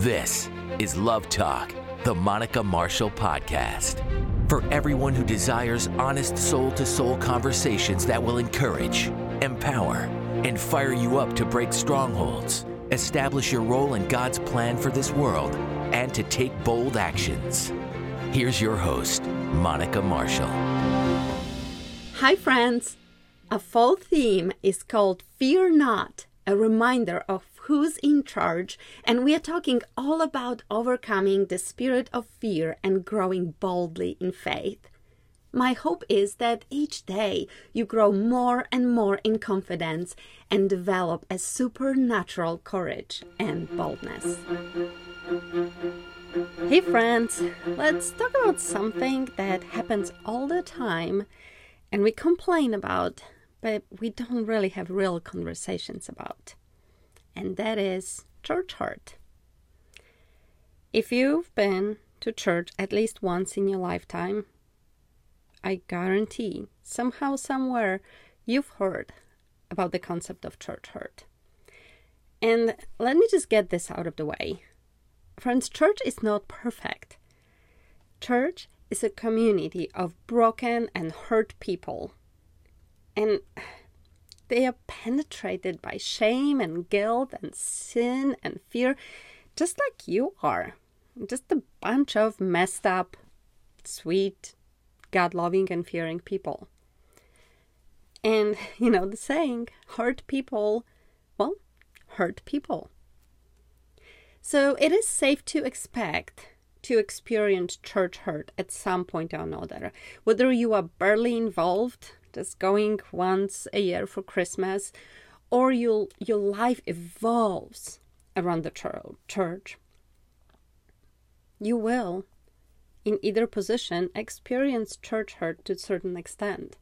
This is Love Talk, the Monica Marshall Podcast. For everyone who desires honest soul to soul conversations that will encourage, empower, and fire you up to break strongholds, establish your role in God's plan for this world, and to take bold actions. Here's your host, Monica Marshall. Hi, friends. A fall theme is called Fear Not, a reminder of who's in charge, and we are talking all about overcoming the spirit of fear and growing boldly in faith. My hope is that each day you grow more and more in confidence and develop a supernatural courage and boldness. Hey, friends, let's talk about something that happens all the time and we complain about, but we don't really have real conversations about and that is church hurt. If you've been to church at least once in your lifetime, I guarantee somehow, somewhere, you've heard about the concept of church hurt. And let me just get this out of the way. Friends, church is not perfect. Church is a community of broken and hurt people. And they are penetrated by shame and guilt and sin and fear, just like you are. Just a bunch of messed up, sweet, God loving, and fearing people. And, you know, the saying, hurt people, well, hurt people. So it is safe to expect to experience church hurt at some point or another. Whether you are barely involved just going once a year for Christmas, or your your life evolves around the church. You will, in either position, experience church hurt to a certain extent.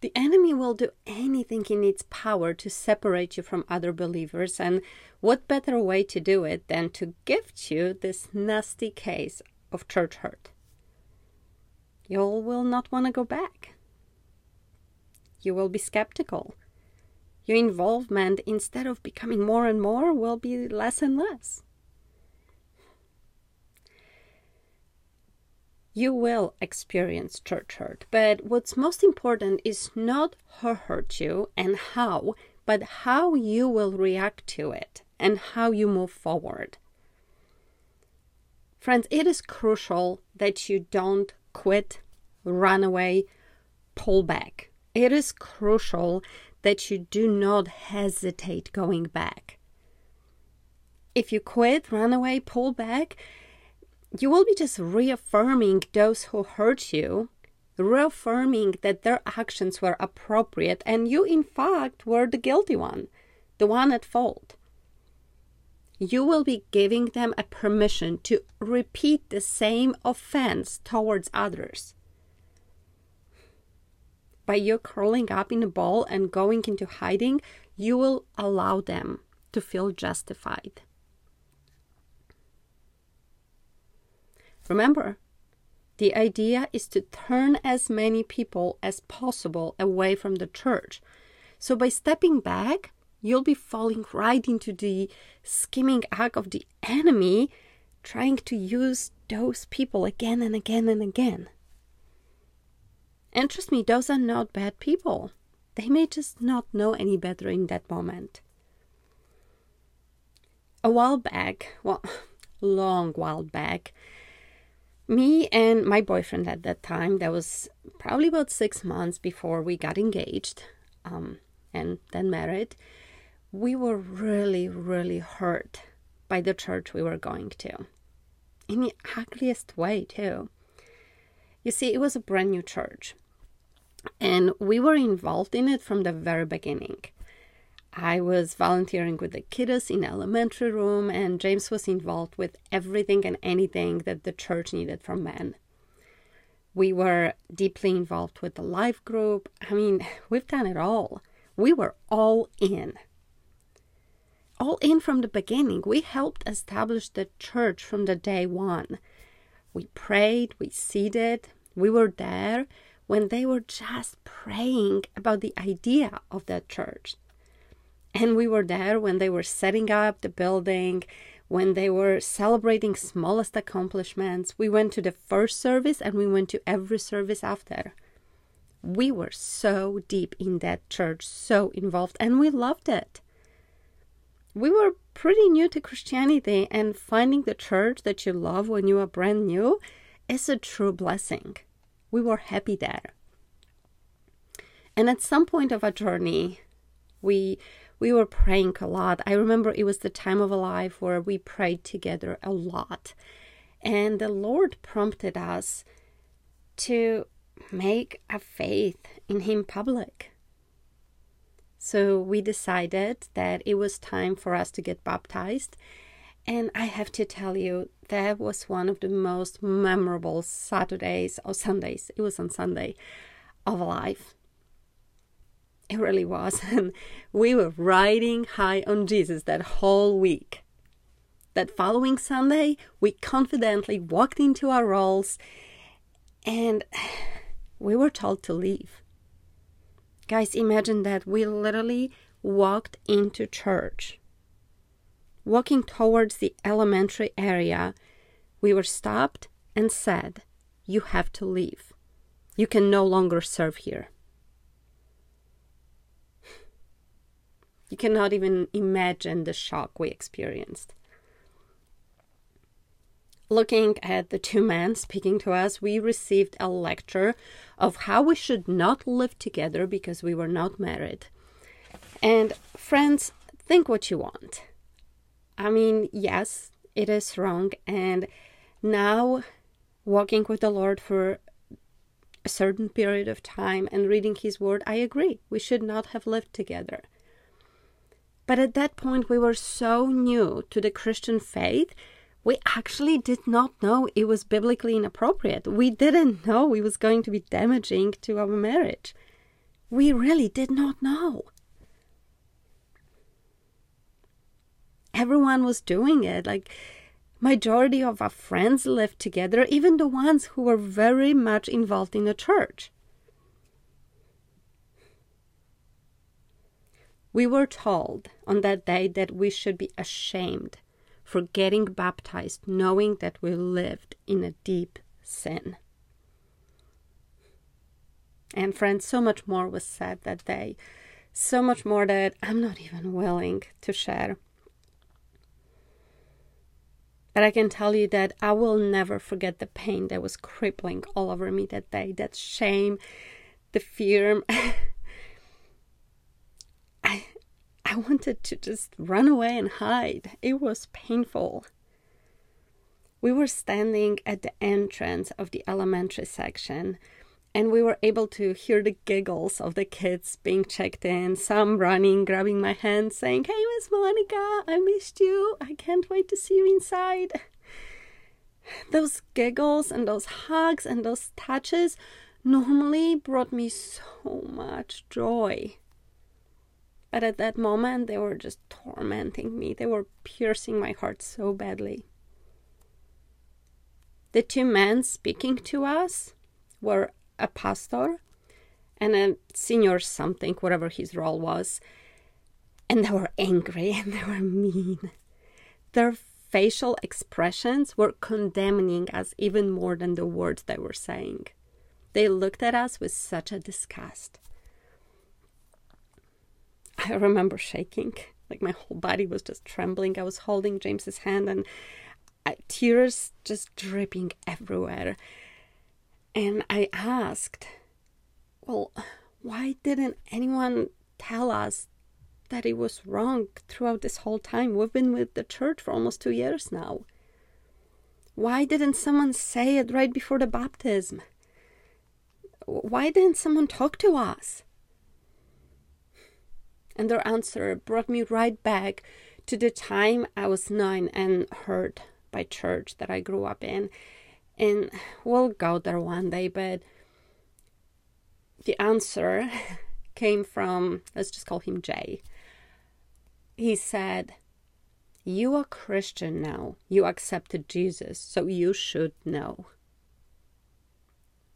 The enemy will do anything in its power to separate you from other believers, and what better way to do it than to gift you this nasty case of church hurt? You will not want to go back you will be skeptical. Your involvement, instead of becoming more and more, will be less and less. You will experience church hurt, but what's most important is not who hurt you and how, but how you will react to it and how you move forward. Friends, it is crucial that you don't quit, run away, pull back it is crucial that you do not hesitate going back. If you quit, run away, pull back, you will be just reaffirming those who hurt you, reaffirming that their actions were appropriate and you, in fact, were the guilty one, the one at fault. You will be giving them a permission to repeat the same offense towards others by you curling up in a ball and going into hiding, you will allow them to feel justified. Remember, the idea is to turn as many people as possible away from the church. So by stepping back, you'll be falling right into the scheming act of the enemy trying to use those people again and again and again. And trust me, those are not bad people. They may just not know any better in that moment. A while back, well, long while back, me and my boyfriend at that time, that was probably about six months before we got engaged um, and then married, we were really, really hurt by the church we were going to. In the ugliest way, too. You see, it was a brand new church. And we were involved in it from the very beginning. I was volunteering with the kiddos in elementary room, and James was involved with everything and anything that the church needed from men. We were deeply involved with the life group. I mean, we've done it all. We were all in. All in from the beginning. We helped establish the church from the day one. We prayed, we seeded, we were there when they were just praying about the idea of that church. And we were there when they were setting up the building, when they were celebrating smallest accomplishments. We went to the first service and we went to every service after. We were so deep in that church, so involved, and we loved it. We were pretty new to Christianity, and finding the church that you love when you are brand new is a true blessing. We were happy there. And at some point of our journey, we we were praying a lot. I remember it was the time of our life where we prayed together a lot. And the Lord prompted us to make a faith in Him public. So we decided that it was time for us to get baptized. And I have to tell you, that was one of the most memorable Saturdays or Sundays, it was on Sunday, of life. It really was. And we were riding high on Jesus that whole week. That following Sunday, we confidently walked into our roles and we were told to leave. Guys, imagine that we literally walked into church. Walking towards the elementary area, we were stopped and said, You have to leave. You can no longer serve here. You cannot even imagine the shock we experienced. Looking at the two men speaking to us, we received a lecture of how we should not live together because we were not married. And friends, think what you want. I mean, yes, it is wrong. And now, walking with the Lord for a certain period of time and reading His Word, I agree. We should not have lived together. But at that point, we were so new to the Christian faith, we actually did not know it was biblically inappropriate. We didn't know it was going to be damaging to our marriage. We really did not know. Everyone was doing it. Like, majority of our friends lived together, even the ones who were very much involved in the church. We were told on that day that we should be ashamed for getting baptized, knowing that we lived in a deep sin. And, friends, so much more was said that day. So much more that I'm not even willing to share. But I can tell you that I will never forget the pain that was crippling all over me that day, that shame, the fear. I I wanted to just run away and hide. It was painful. We were standing at the entrance of the elementary section and we were able to hear the giggles of the kids being checked in, some running, grabbing my hand, saying, Hey, Miss Monica, I missed you. I can't wait to see you inside. Those giggles and those hugs and those touches normally brought me so much joy. But at that moment, they were just tormenting me. They were piercing my heart so badly. The two men speaking to us were a pastor and a senior something, whatever his role was. And they were angry and they were mean. Their facial expressions were condemning us even more than the words they were saying. They looked at us with such a disgust. I remember shaking. Like my whole body was just trembling. I was holding James's hand and I, tears just dripping everywhere. And I asked, Well, why didn't anyone tell us that it was wrong throughout this whole time? We've been with the church for almost two years now. Why didn't someone say it right before the baptism? Why didn't someone talk to us? And their answer brought me right back to the time I was nine and heard by church that I grew up in. And we'll go there one day, but the answer came from, let's just call him Jay. He said, You are Christian now. You accepted Jesus, so you should know.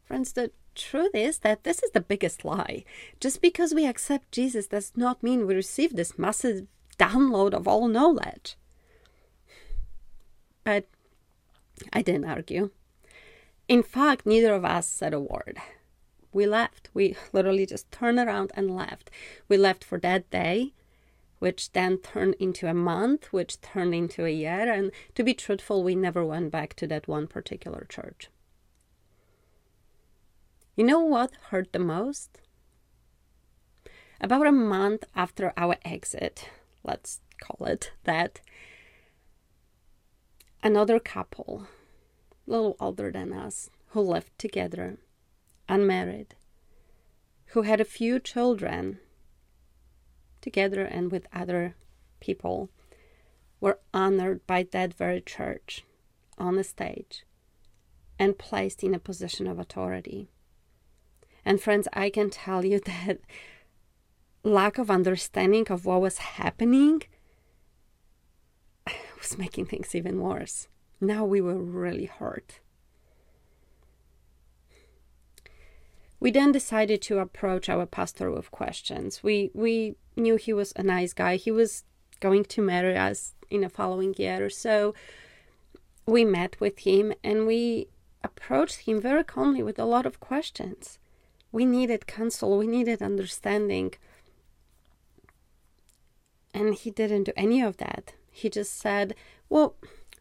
Friends, the truth is that this is the biggest lie. Just because we accept Jesus does not mean we receive this massive download of all knowledge. but I didn't argue. In fact, neither of us said a word. We left. We literally just turned around and left. We left for that day, which then turned into a month, which turned into a year. And to be truthful, we never went back to that one particular church. You know what hurt the most? About a month after our exit, let's call it that, another couple, little older than us, who lived together, unmarried, who had a few children together and with other people, were honored by that very church on the stage and placed in a position of authority. And friends, I can tell you that lack of understanding of what was happening was making things even worse. Now we were really hurt. We then decided to approach our pastor with questions. We we knew he was a nice guy. He was going to marry us in the following year, or so we met with him and we approached him very calmly with a lot of questions. We needed counsel, we needed understanding. And he didn't do any of that. He just said, Well,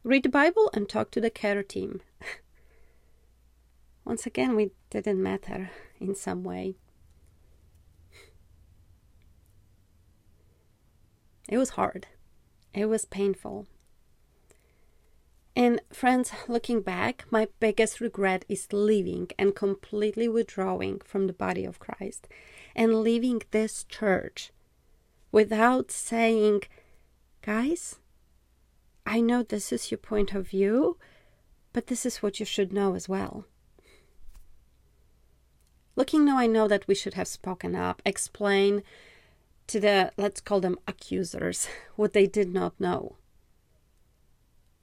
read the Bible and talk to the care team. Once again, we didn't matter in some way. It was hard. It was painful. And friends, looking back, my biggest regret is leaving and completely withdrawing from the body of Christ and leaving this church without saying, guys, I know this is your point of view, but this is what you should know as well. Looking now, I know that we should have spoken up, explain to the, let's call them accusers, what they did not know.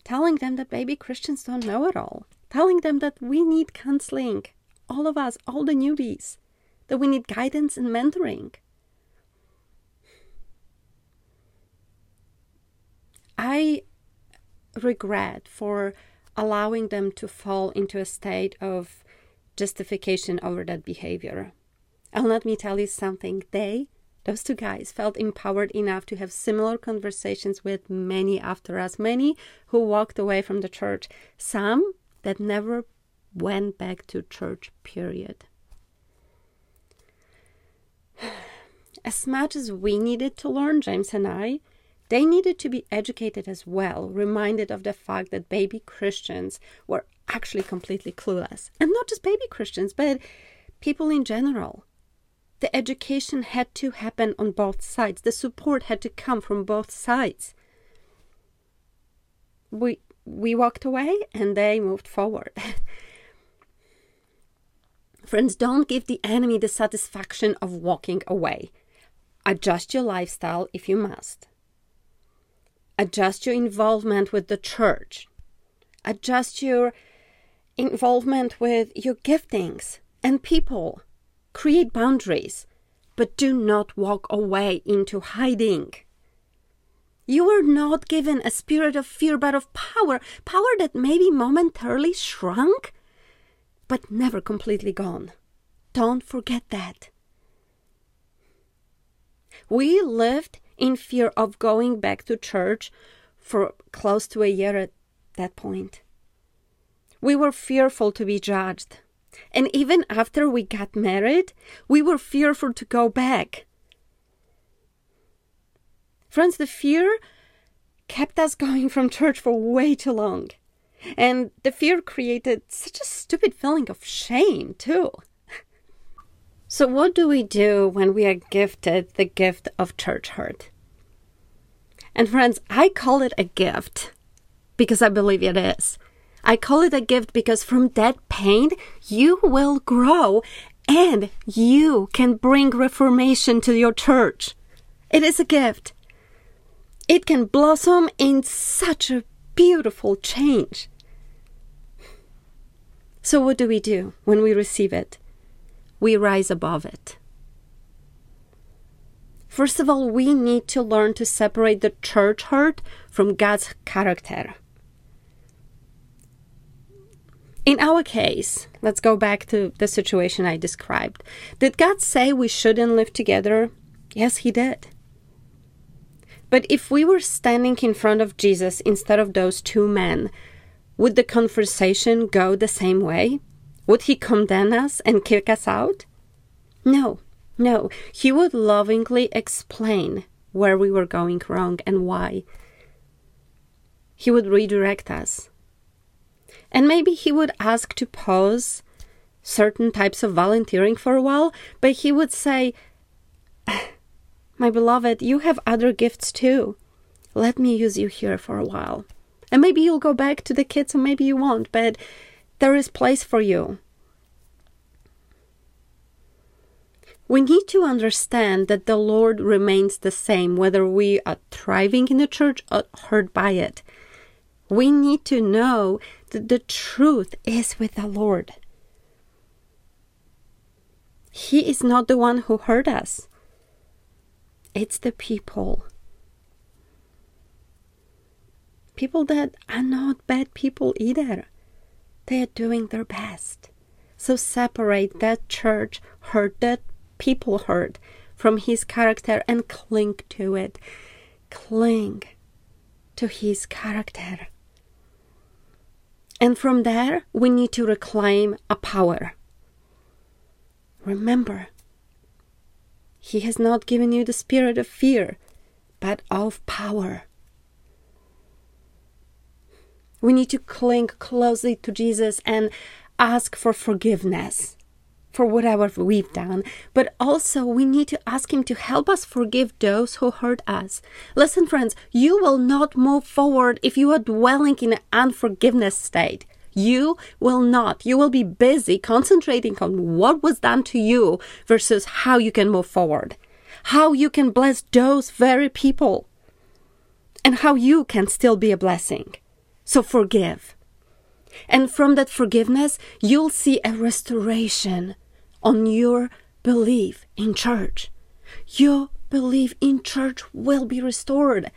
Telling them that baby Christians don't know it all. Telling them that we need counseling, all of us, all the newbies, that we need guidance and mentoring. I regret for allowing them to fall into a state of justification over that behavior. And let me tell you something, they, those two guys, felt empowered enough to have similar conversations with many after us, many who walked away from the church, some that never went back to church, period. As much as we needed to learn, James and I, they needed to be educated as well, reminded of the fact that baby Christians were actually completely clueless. And not just baby Christians, but people in general. The education had to happen on both sides, the support had to come from both sides. We, we walked away and they moved forward. Friends, don't give the enemy the satisfaction of walking away. Adjust your lifestyle if you must. Adjust your involvement with the church. Adjust your involvement with your giftings and people. Create boundaries, but do not walk away into hiding. You were not given a spirit of fear, but of power, power that may be momentarily shrunk, but never completely gone. Don't forget that. We lived in fear of going back to church for close to a year at that point. We were fearful to be judged. And even after we got married, we were fearful to go back. Friends, the fear kept us going from church for way too long. And the fear created such a stupid feeling of shame, too. So, what do we do when we are gifted the gift of church hurt? And, friends, I call it a gift because I believe it is. I call it a gift because from that pain, you will grow and you can bring reformation to your church. It is a gift. It can blossom in such a beautiful change. So, what do we do when we receive it? We rise above it. First of all, we need to learn to separate the church hurt from God's character. In our case, let's go back to the situation I described. Did God say we shouldn't live together? Yes, He did. But if we were standing in front of Jesus instead of those two men, would the conversation go the same way? Would he condemn us and kick us out? No, no. He would lovingly explain where we were going wrong and why. He would redirect us. And maybe he would ask to pause certain types of volunteering for a while, but he would say, my beloved, you have other gifts too. Let me use you here for a while. And maybe you'll go back to the kids, and maybe you won't, but there is place for you. We need to understand that the Lord remains the same whether we are thriving in the church or hurt by it. We need to know that the truth is with the Lord. He is not the one who hurt us it's the people. People that are not bad people either. They are doing their best. So separate that church hurt, that people hurt from his character and cling to it. Cling to his character. And from there, we need to reclaim a power. Remember, he has not given you the spirit of fear, but of power. We need to cling closely to Jesus and ask for forgiveness for whatever we've done, but also we need to ask Him to help us forgive those who hurt us. Listen, friends, you will not move forward if you are dwelling in an unforgiveness state. You will not. You will be busy concentrating on what was done to you versus how you can move forward, how you can bless those very people, and how you can still be a blessing. So forgive. And from that forgiveness, you'll see a restoration on your belief in church. Your belief in church will be restored.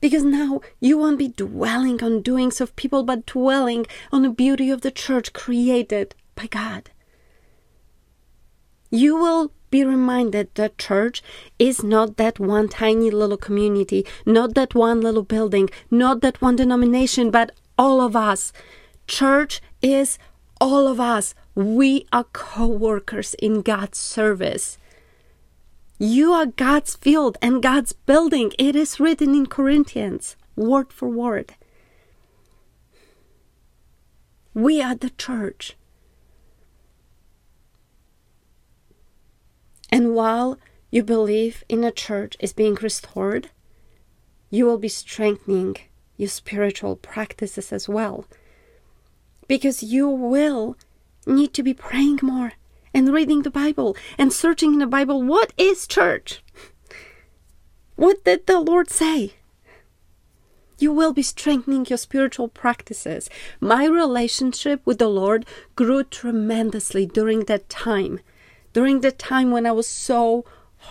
Because now you won't be dwelling on doings of people, but dwelling on the beauty of the church created by God. You will be reminded that church is not that one tiny little community, not that one little building, not that one denomination, but all of us. Church is all of us. We are co workers in God's service. You are God's field and God's building. It is written in Corinthians, word for word. We are the church. And while you believe in a church is being restored, you will be strengthening your spiritual practices as well. Because you will need to be praying more and reading the Bible and searching in the Bible what is church? What did the Lord say? You will be strengthening your spiritual practices. My relationship with the Lord grew tremendously during that time. During the time when I was so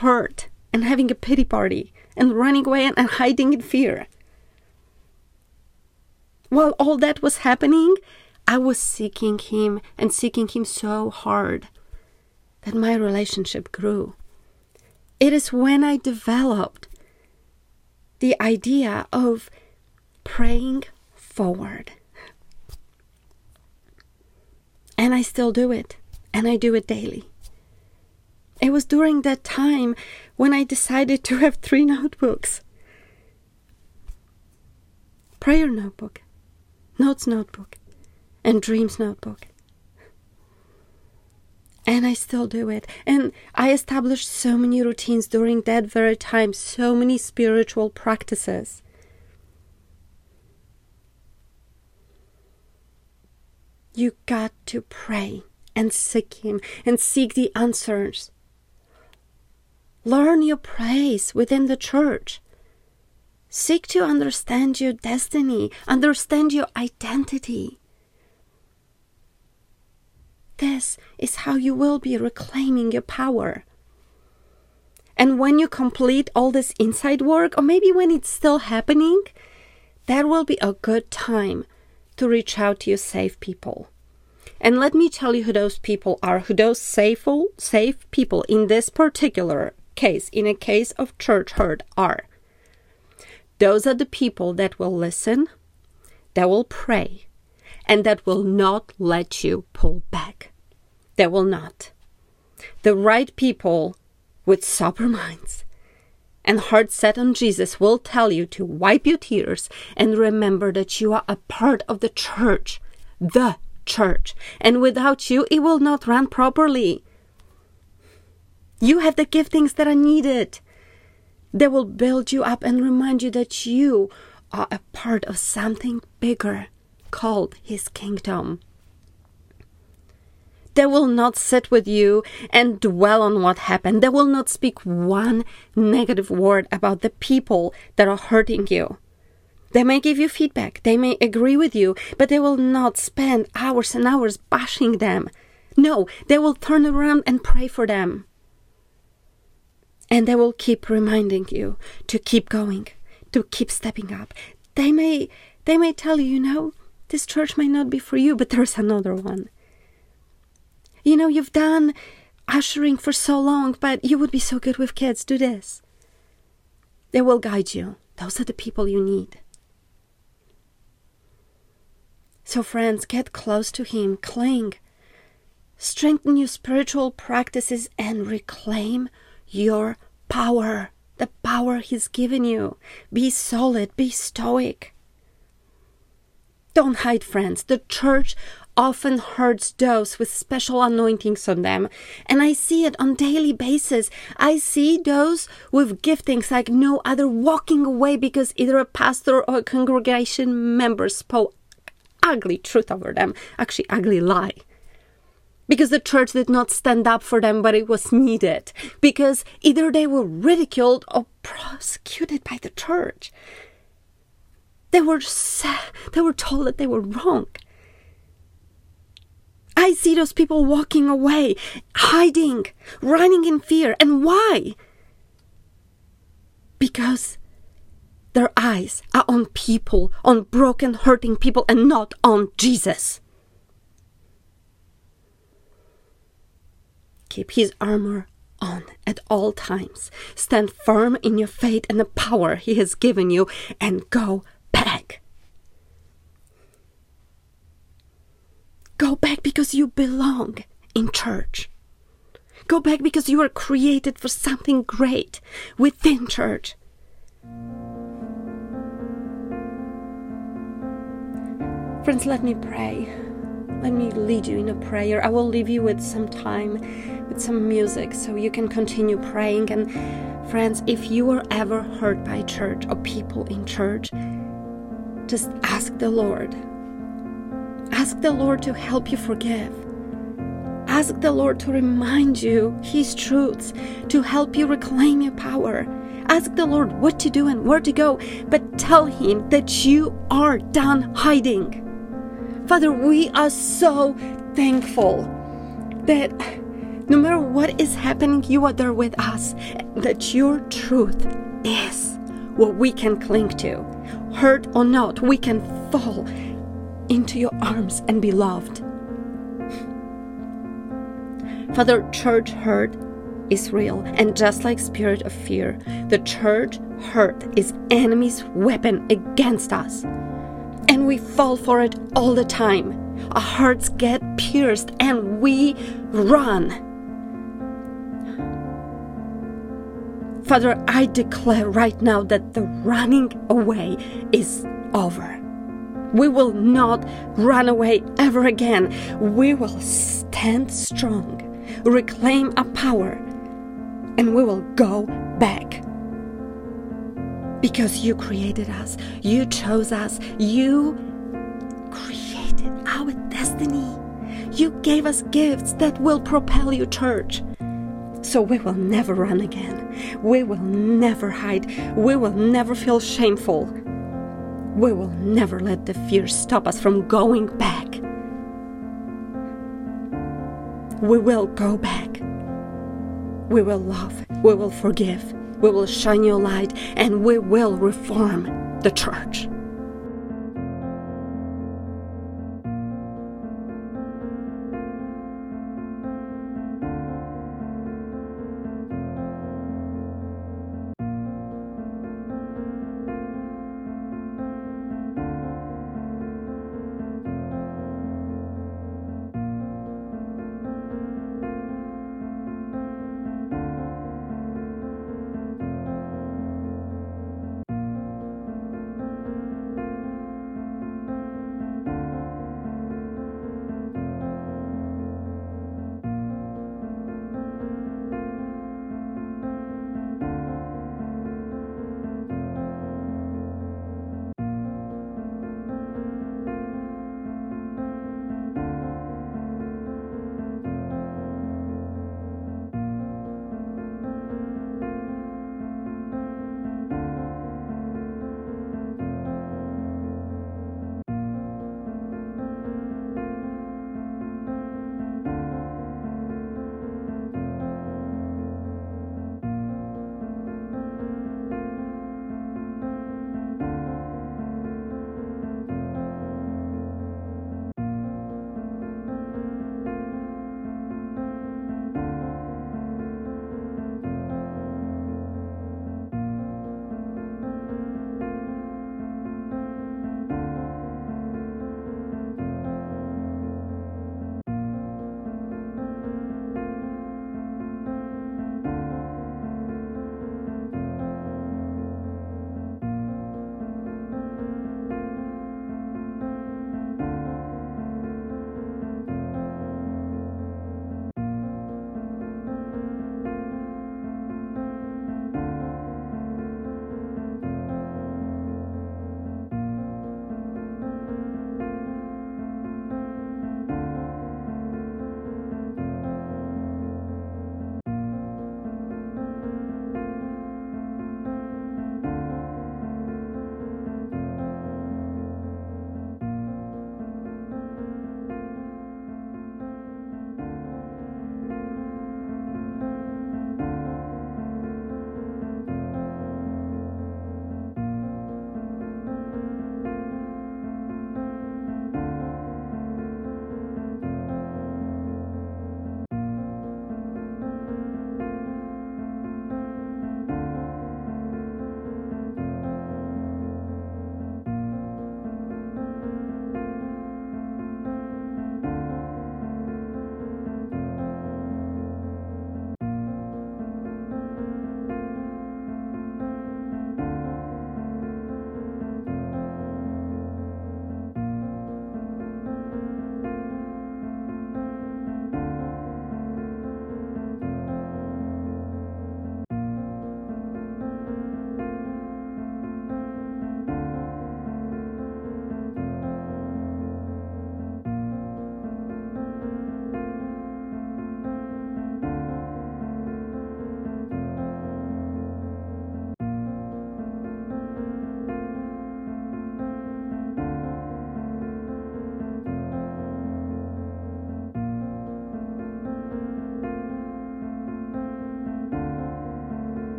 hurt and having a pity party and running away and hiding in fear. While all that was happening, I was seeking Him and seeking Him so hard that my relationship grew. It is when I developed the idea of praying forward. And I still do it, and I do it daily. It was during that time when I decided to have three notebooks prayer notebook, notes notebook, and dreams notebook and I still do it. And I established so many routines during that very time, so many spiritual practices. You got to pray and seek Him and seek the answers. Learn your praise within the church. Seek to understand your destiny, understand your identity. This is how you will be reclaiming your power. And when you complete all this inside work, or maybe when it's still happening, that will be a good time to reach out to your safe people. And let me tell you who those people are, who those safe, safe people in this particular case, in a case of church hurt, are. Those are the people that will listen, that will pray, and that will not let you pull back. They will not. The right people with sober minds and heart set on Jesus will tell you to wipe your tears and remember that you are a part of the church, the church, and without you, it will not run properly. You have the giftings that are needed. They will build you up and remind you that you are a part of something bigger called His kingdom. They will not sit with you and dwell on what happened. They will not speak one negative word about the people that are hurting you. They may give you feedback, they may agree with you, but they will not spend hours and hours bashing them. No, they will turn around and pray for them. And they will keep reminding you to keep going, to keep stepping up. They may they may tell you, you know, this church may not be for you, but there's another one. You know, you've done ushering for so long, but you would be so good with kids. Do this. They will guide you. Those are the people you need. So, friends, get close to Him, cling, strengthen your spiritual practices, and reclaim your power the power He's given you. Be solid, be stoic. Don't hide, friends. The church often hurts those with special anointings on them. And I see it on daily basis. I see those with giftings like no other walking away because either a pastor or a congregation member spoke ugly truth over them, actually ugly lie. Because the church did not stand up for them, but it was needed. Because either they were ridiculed or prosecuted by the church. They were sad. they were told that they were wrong. I see those people walking away, hiding, running in fear. And why? Because their eyes are on people, on broken, hurting people, and not on Jesus. Keep his armor on at all times. Stand firm in your faith and the power he has given you, and go back. Go back because you belong in church. Go back because you are created for something great within church. Friends, let me pray. Let me lead you in a prayer. I will leave you with some time, with some music, so you can continue praying. And, friends, if you were ever hurt by church or people in church, just ask the Lord Ask the Lord to help you forgive. Ask the Lord to remind you His truths, to help you reclaim your power. Ask the Lord what to do and where to go, but tell Him that you are done hiding. Father, we are so thankful that no matter what is happening, you are there with us, that your truth is what we can cling to. Hurt or not, we can fall into your arms and be loved. Father, church hurt is real, and just like spirit of fear, the church hurt is enemy's weapon against us. And we fall for it all the time. Our hearts get pierced and we run. Father, I declare right now that the running away is over. We will not run away ever again. We will stand strong, reclaim our power, and we will go back. Because you created us, you chose us, you created our destiny. You gave us gifts that will propel you, church. So we will never run again. We will never hide. We will never feel shameful. We will never let the fear stop us from going back. We will go back. We will love. We will forgive. We will shine your light and we will reform the church.